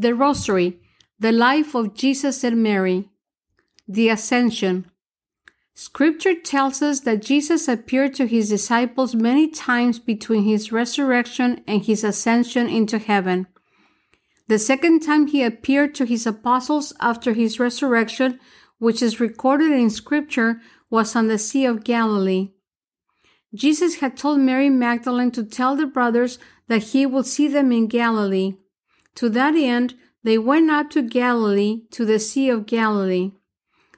The Rosary, the life of Jesus and Mary. The Ascension. Scripture tells us that Jesus appeared to his disciples many times between his resurrection and his ascension into heaven. The second time he appeared to his apostles after his resurrection, which is recorded in Scripture, was on the Sea of Galilee. Jesus had told Mary Magdalene to tell the brothers that he would see them in Galilee. To that end, they went up to Galilee, to the Sea of Galilee.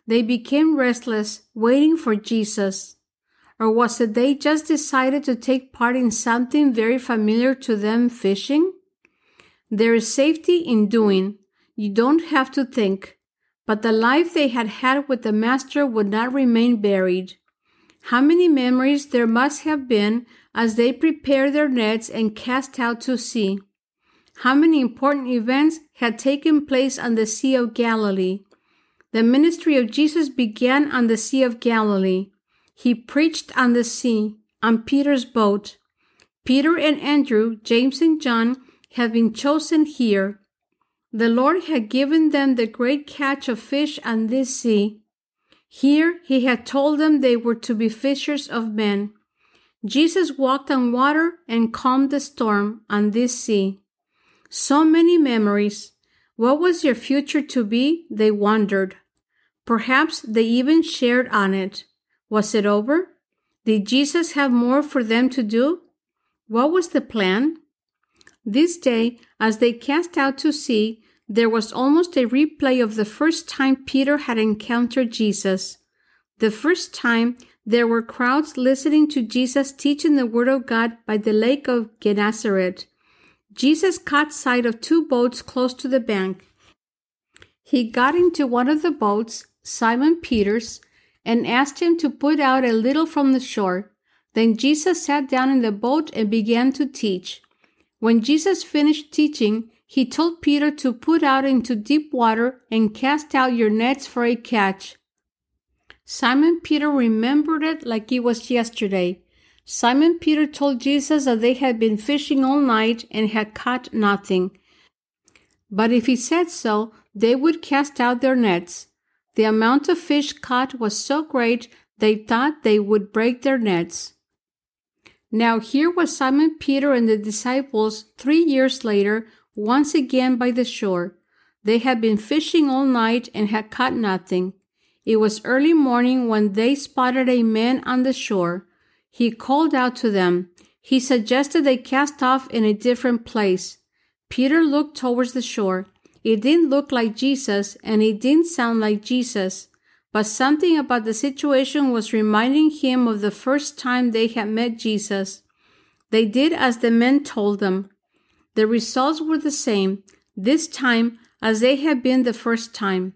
They became restless, waiting for Jesus. Or was it they just decided to take part in something very familiar to them, fishing? There is safety in doing. You don't have to think. But the life they had had with the Master would not remain buried. How many memories there must have been as they prepared their nets and cast out to sea. How many important events had taken place on the Sea of Galilee. The ministry of Jesus began on the Sea of Galilee. He preached on the sea, on Peter's boat. Peter and Andrew, James and John had been chosen here. The Lord had given them the great catch of fish on this sea. Here he had told them they were to be fishers of men. Jesus walked on water and calmed the storm on this sea. So many memories. What was your future to be? They wondered. Perhaps they even shared on it. Was it over? Did Jesus have more for them to do? What was the plan? This day, as they cast out to sea, there was almost a replay of the first time Peter had encountered Jesus. The first time there were crowds listening to Jesus teaching the Word of God by the lake of Gennesaret. Jesus caught sight of two boats close to the bank. He got into one of the boats, Simon Peter's, and asked him to put out a little from the shore. Then Jesus sat down in the boat and began to teach. When Jesus finished teaching, he told Peter to put out into deep water and cast out your nets for a catch. Simon Peter remembered it like it was yesterday. Simon Peter told Jesus that they had been fishing all night and had caught nothing. But if he said so, they would cast out their nets. The amount of fish caught was so great they thought they would break their nets. Now here was Simon Peter and the disciples three years later, once again by the shore. They had been fishing all night and had caught nothing. It was early morning when they spotted a man on the shore. He called out to them. He suggested they cast off in a different place. Peter looked towards the shore. It didn't look like Jesus and it didn't sound like Jesus but something about the situation was reminding him of the first time they had met Jesus. They did as the men told them. The results were the same, this time as they had been the first time.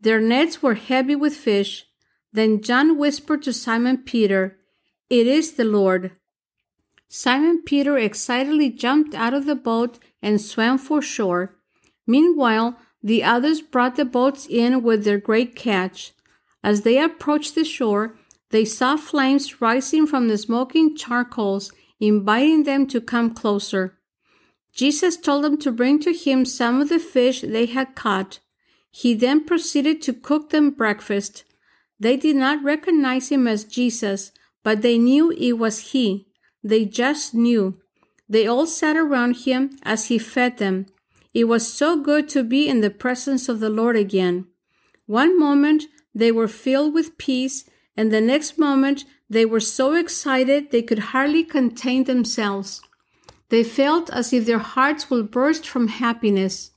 Their nets were heavy with fish. Then John whispered to Simon Peter, It is the Lord. Simon Peter excitedly jumped out of the boat and swam for shore. Meanwhile, the others brought the boats in with their great catch. As they approached the shore, they saw flames rising from the smoking charcoals, inviting them to come closer. Jesus told them to bring to him some of the fish they had caught. He then proceeded to cook them breakfast. They did not recognize him as Jesus, but they knew it was he. They just knew. They all sat around him as he fed them. It was so good to be in the presence of the Lord again. One moment they were filled with peace, and the next moment they were so excited they could hardly contain themselves. They felt as if their hearts would burst from happiness.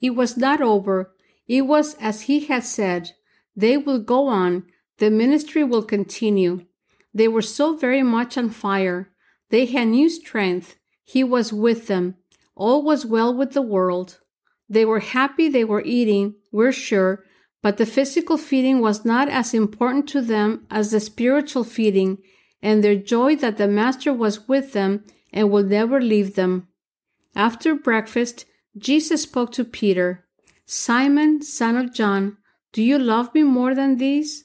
It was not over. It was as he had said. They will go on. The ministry will continue. They were so very much on fire. They had new strength. He was with them. All was well with the world. They were happy they were eating, we're sure, but the physical feeding was not as important to them as the spiritual feeding and their joy that the Master was with them and would never leave them. After breakfast, Jesus spoke to Peter, Simon, son of John, do you love me more than these?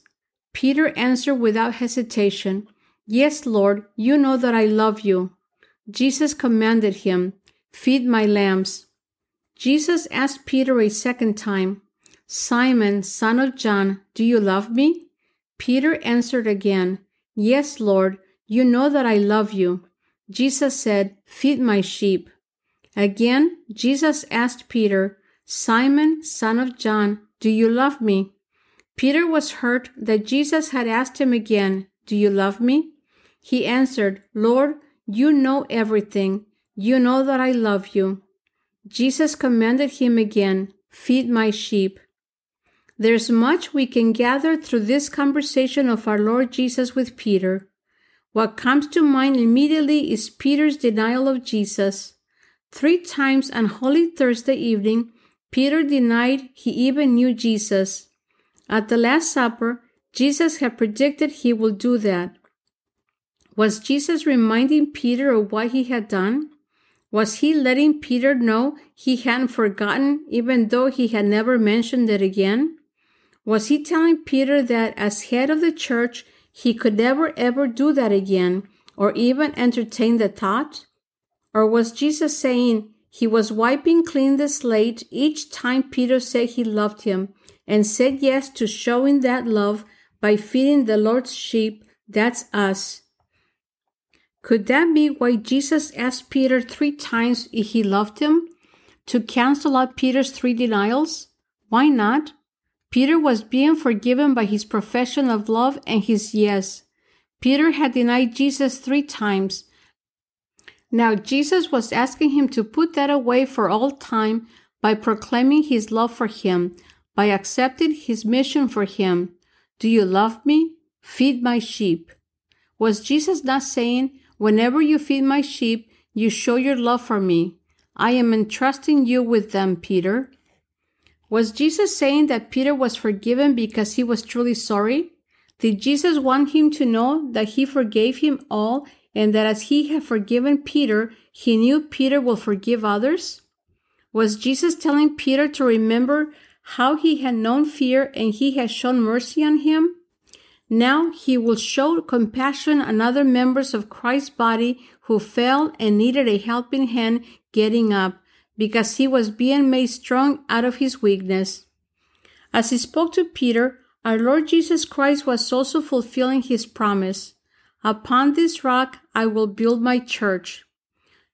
Peter answered without hesitation, Yes, Lord, you know that I love you. Jesus commanded him, Feed my lambs. Jesus asked Peter a second time, Simon, son of John, do you love me? Peter answered again, Yes, Lord, you know that I love you. Jesus said, Feed my sheep. Again, Jesus asked Peter, Simon, son of John, do you love me? Peter was hurt that Jesus had asked him again, Do you love me? He answered, Lord, you know everything. You know that I love you. Jesus commanded him again, Feed my sheep. There's much we can gather through this conversation of our Lord Jesus with Peter. What comes to mind immediately is Peter's denial of Jesus. Three times on Holy Thursday evening, Peter denied he even knew Jesus. At the Last Supper, Jesus had predicted he would do that. Was Jesus reminding Peter of what he had done? Was he letting Peter know he hadn't forgotten, even though he had never mentioned it again? Was he telling Peter that as head of the church, he could never ever do that again, or even entertain the thought? Or was Jesus saying he was wiping clean the slate each time Peter said he loved him and said yes to showing that love by feeding the Lord's sheep? That's us. Could that be why Jesus asked Peter three times if he loved him? To cancel out Peter's three denials? Why not? Peter was being forgiven by his profession of love and his yes. Peter had denied Jesus three times. Now Jesus was asking him to put that away for all time by proclaiming his love for him, by accepting his mission for him. Do you love me? Feed my sheep. Was Jesus not saying, Whenever you feed my sheep, you show your love for me? I am entrusting you with them, Peter. Was Jesus saying that Peter was forgiven because he was truly sorry? Did Jesus want him to know that he forgave him all and that as he had forgiven Peter, he knew Peter will forgive others? Was Jesus telling Peter to remember how he had known fear and he had shown mercy on him? Now he will show compassion on other members of Christ's body who fell and needed a helping hand getting up because he was being made strong out of his weakness. As he spoke to Peter, our Lord Jesus Christ was also fulfilling his promise. Upon this rock I will build my church.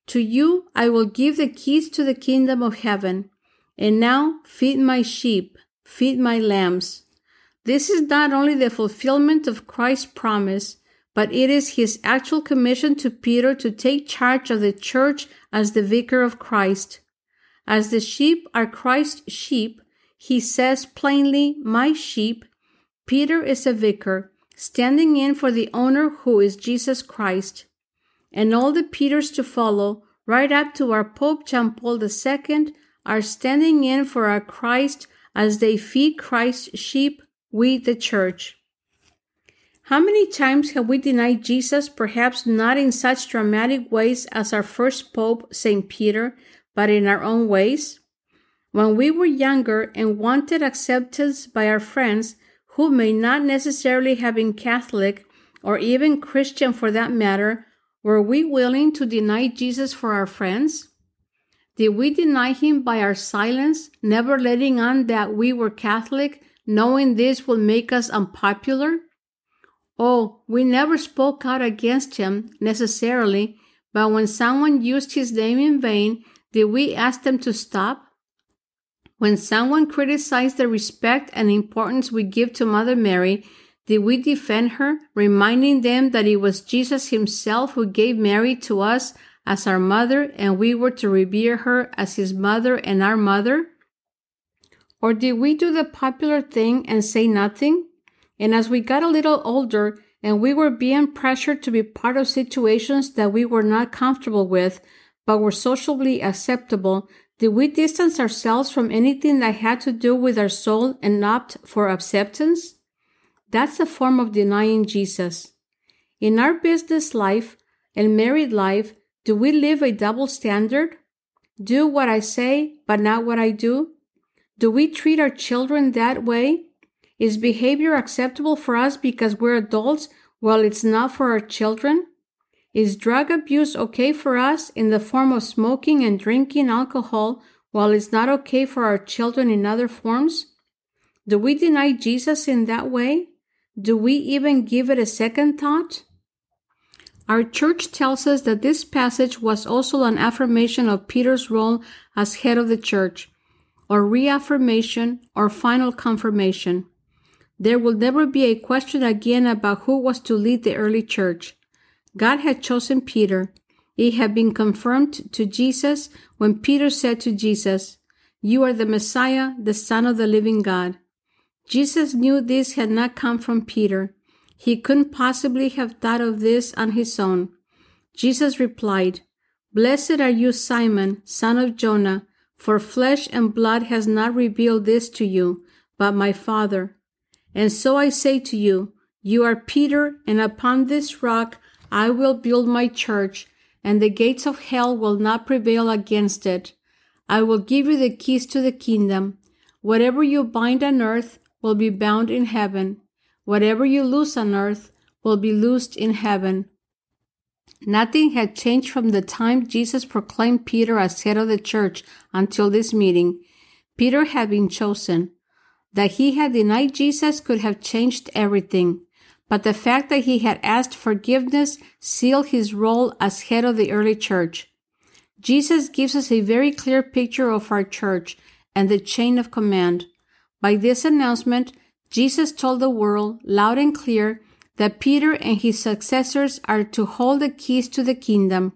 To you I will give the keys to the kingdom of heaven. And now feed my sheep, feed my lambs. This is not only the fulfillment of Christ's promise, but it is his actual commission to Peter to take charge of the church as the vicar of Christ. As the sheep are Christ's sheep, he says plainly, My sheep. Peter is a vicar, standing in for the owner who is Jesus Christ. And all the Peters to follow, right up to our Pope John Paul II, are standing in for our Christ as they feed Christ's sheep, we the church. How many times have we denied Jesus, perhaps not in such dramatic ways as our first Pope, St. Peter, but in our own ways? When we were younger and wanted acceptance by our friends, who may not necessarily have been Catholic or even Christian for that matter, were we willing to deny Jesus for our friends? Did we deny him by our silence, never letting on that we were Catholic, knowing this would make us unpopular? Oh, we never spoke out against him necessarily, but when someone used his name in vain, did we ask them to stop? When someone criticized the respect and importance we give to Mother Mary, did we defend her, reminding them that it was Jesus himself who gave Mary to us as our mother and we were to revere her as his mother and our mother? Or did we do the popular thing and say nothing? And as we got a little older and we were being pressured to be part of situations that we were not comfortable with, but were socially acceptable, did we distance ourselves from anything that had to do with our soul and opt for acceptance? That's a form of denying Jesus. In our business life and married life, do we live a double standard? Do what I say, but not what I do? Do we treat our children that way? Is behavior acceptable for us because we're adults while it's not for our children? Is drug abuse okay for us in the form of smoking and drinking alcohol while it's not okay for our children in other forms? Do we deny Jesus in that way? Do we even give it a second thought? Our church tells us that this passage was also an affirmation of Peter's role as head of the church, or reaffirmation or final confirmation. There will never be a question again about who was to lead the early church. God had chosen Peter. It had been confirmed to Jesus when Peter said to Jesus, You are the Messiah, the Son of the living God. Jesus knew this had not come from Peter. He couldn't possibly have thought of this on his own. Jesus replied, Blessed are you, Simon, son of Jonah, for flesh and blood has not revealed this to you, but my Father. And so I say to you, you are Peter, and upon this rock I will build my church, and the gates of hell will not prevail against it. I will give you the keys to the kingdom. Whatever you bind on earth will be bound in heaven, Whatever you loose on earth will be loosed in heaven. Nothing had changed from the time Jesus proclaimed Peter as head of the church until this meeting. Peter had been chosen. That he had denied Jesus could have changed everything, but the fact that he had asked forgiveness sealed his role as head of the early church. Jesus gives us a very clear picture of our church and the chain of command. By this announcement, Jesus told the world loud and clear that Peter and his successors are to hold the keys to the kingdom.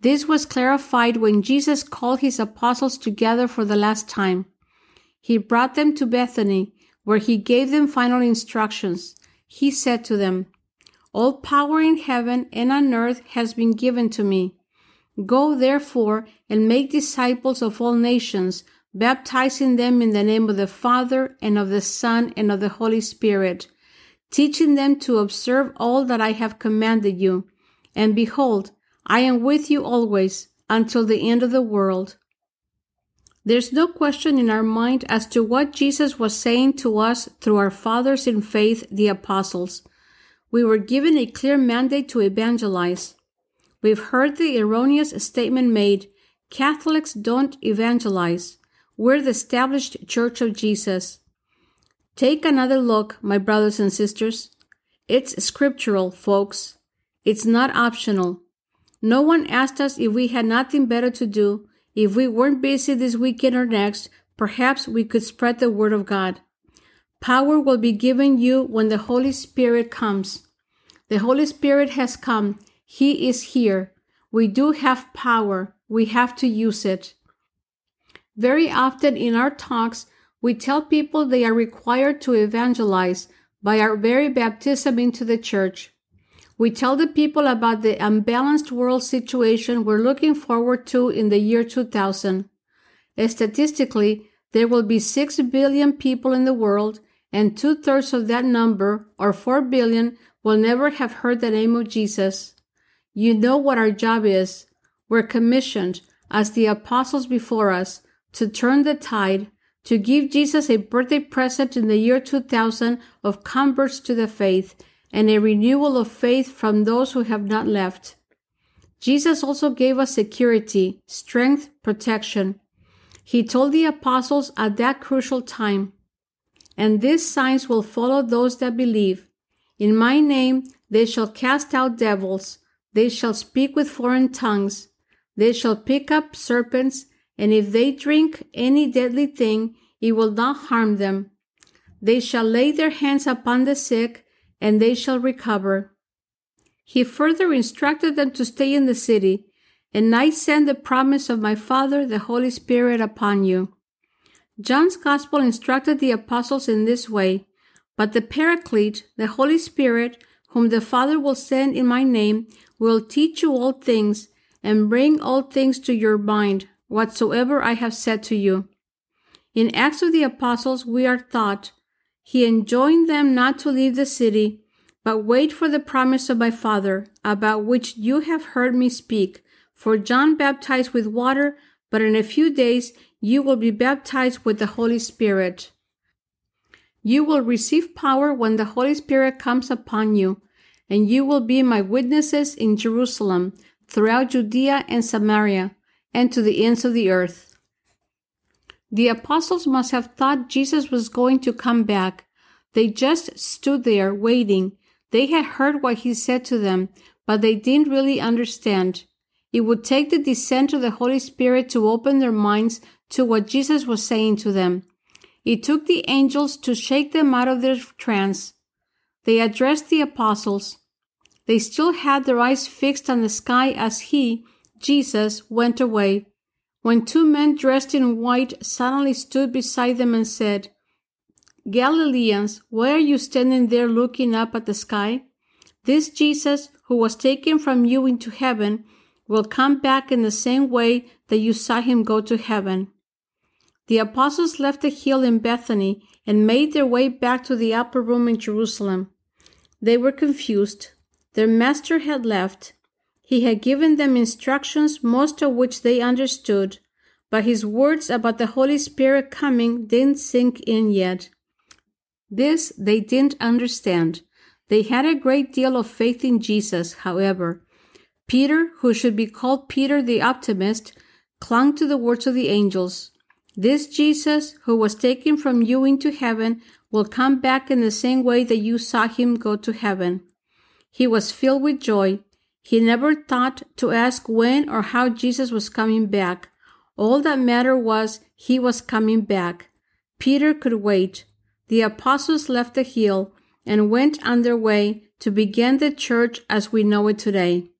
This was clarified when Jesus called his apostles together for the last time. He brought them to Bethany, where he gave them final instructions. He said to them, All power in heaven and on earth has been given to me. Go therefore and make disciples of all nations, baptizing them in the name of the Father and of the Son and of the Holy Spirit, teaching them to observe all that I have commanded you. And behold, I am with you always until the end of the world. There's no question in our mind as to what Jesus was saying to us through our fathers in faith, the apostles. We were given a clear mandate to evangelize. We've heard the erroneous statement made Catholics don't evangelize. We're the established Church of Jesus. Take another look, my brothers and sisters. It's scriptural, folks. It's not optional. No one asked us if we had nothing better to do. If we weren't busy this weekend or next, perhaps we could spread the word of God. Power will be given you when the Holy Spirit comes. The Holy Spirit has come. He is here. We do have power. We have to use it. Very often in our talks, we tell people they are required to evangelize by our very baptism into the church. We tell the people about the unbalanced world situation we're looking forward to in the year 2000. Statistically, there will be 6 billion people in the world, and two thirds of that number, or 4 billion, will never have heard the name of Jesus. You know what our job is. We're commissioned, as the apostles before us, to turn the tide, to give Jesus a birthday present in the year 2000 of converts to the faith and a renewal of faith from those who have not left. Jesus also gave us security, strength, protection. He told the apostles at that crucial time, and these signs will follow those that believe. In my name they shall cast out devils, they shall speak with foreign tongues, they shall pick up serpents, and if they drink any deadly thing, it will not harm them. They shall lay their hands upon the sick, and they shall recover. He further instructed them to stay in the city, and I send the promise of my Father, the Holy Spirit, upon you. John's Gospel instructed the apostles in this way, but the Paraclete, the Holy Spirit, whom the Father will send in my name, will teach you all things and bring all things to your mind whatsoever I have said to you. In Acts of the Apostles, we are taught, He enjoined them not to leave the city, but wait for the promise of my Father, about which you have heard me speak. For John baptized with water, but in a few days you will be baptized with the Holy Spirit. You will receive power when the Holy Spirit comes upon you, and you will be my witnesses in Jerusalem, throughout Judea and Samaria, and to the ends of the earth. The apostles must have thought Jesus was going to come back. They just stood there waiting. They had heard what he said to them, but they didn't really understand. It would take the descent of the Holy Spirit to open their minds to what Jesus was saying to them. It took the angels to shake them out of their trance. They addressed the apostles. They still had their eyes fixed on the sky as he, Jesus, went away. When two men dressed in white suddenly stood beside them and said, Galileans, why are you standing there looking up at the sky? This Jesus, who was taken from you into heaven, will come back in the same way that you saw him go to heaven. The apostles left the hill in Bethany and made their way back to the upper room in Jerusalem. They were confused. Their master had left. He had given them instructions, most of which they understood, but his words about the Holy Spirit coming didn't sink in yet. This they didn't understand. They had a great deal of faith in Jesus, however. Peter, who should be called Peter the optimist, clung to the words of the angels. This Jesus, who was taken from you into heaven, will come back in the same way that you saw him go to heaven. He was filled with joy. He never thought to ask when or how Jesus was coming back. All that mattered was he was coming back. Peter could wait. The apostles left the hill and went on their way to begin the church as we know it today.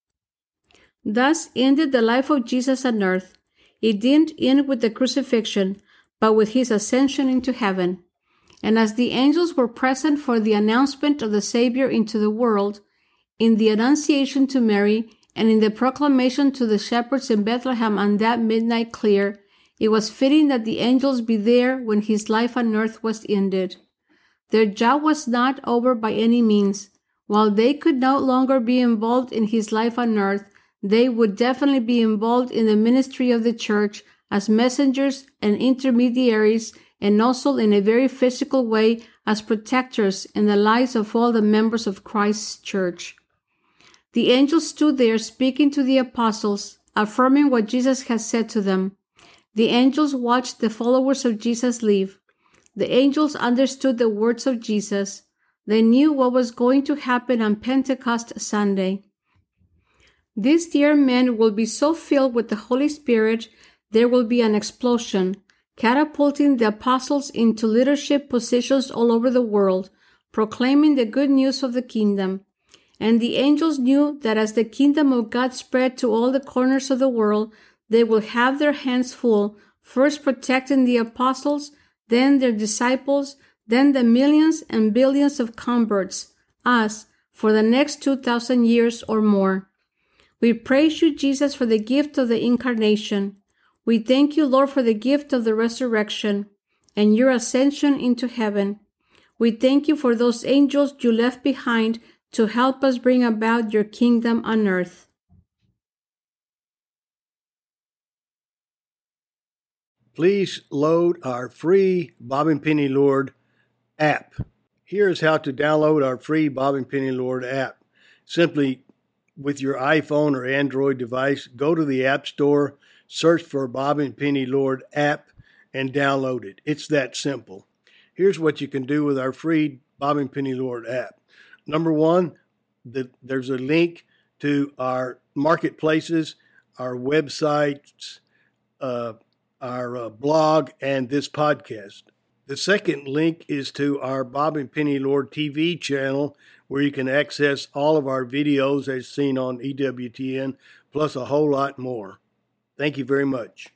Thus ended the life of Jesus on earth. It didn't end with the crucifixion, but with his ascension into heaven. And as the angels were present for the announcement of the Savior into the world, in the Annunciation to Mary, and in the proclamation to the shepherds in Bethlehem on that midnight clear, it was fitting that the angels be there when his life on earth was ended. Their job was not over by any means. While they could no longer be involved in his life on earth, they would definitely be involved in the ministry of the church as messengers and intermediaries and also in a very physical way as protectors in the lives of all the members of Christ's church. The angels stood there speaking to the apostles, affirming what Jesus had said to them. The angels watched the followers of Jesus leave. The angels understood the words of Jesus. They knew what was going to happen on Pentecost Sunday. These dear men will be so filled with the Holy Spirit, there will be an explosion, catapulting the apostles into leadership positions all over the world, proclaiming the good news of the kingdom. And the angels knew that as the kingdom of God spread to all the corners of the world, they will have their hands full, first protecting the apostles, then their disciples, then the millions and billions of converts, us, for the next 2,000 years or more. We praise you, Jesus, for the gift of the incarnation. We thank you, Lord, for the gift of the resurrection and your ascension into heaven. We thank you for those angels you left behind to help us bring about your kingdom on earth. Please load our free Bob and Penny Lord app. Here is how to download our free Bob and Penny Lord app. Simply with your iPhone or Android device, go to the App Store, search for Bob and Penny Lord app, and download it. It's that simple. Here's what you can do with our free Bob and Penny Lord app. Number one, the, there's a link to our marketplaces, our websites, uh, our uh, blog, and this podcast. The second link is to our Bob and Penny Lord TV channel, where you can access all of our videos as seen on EWTN, plus a whole lot more. Thank you very much.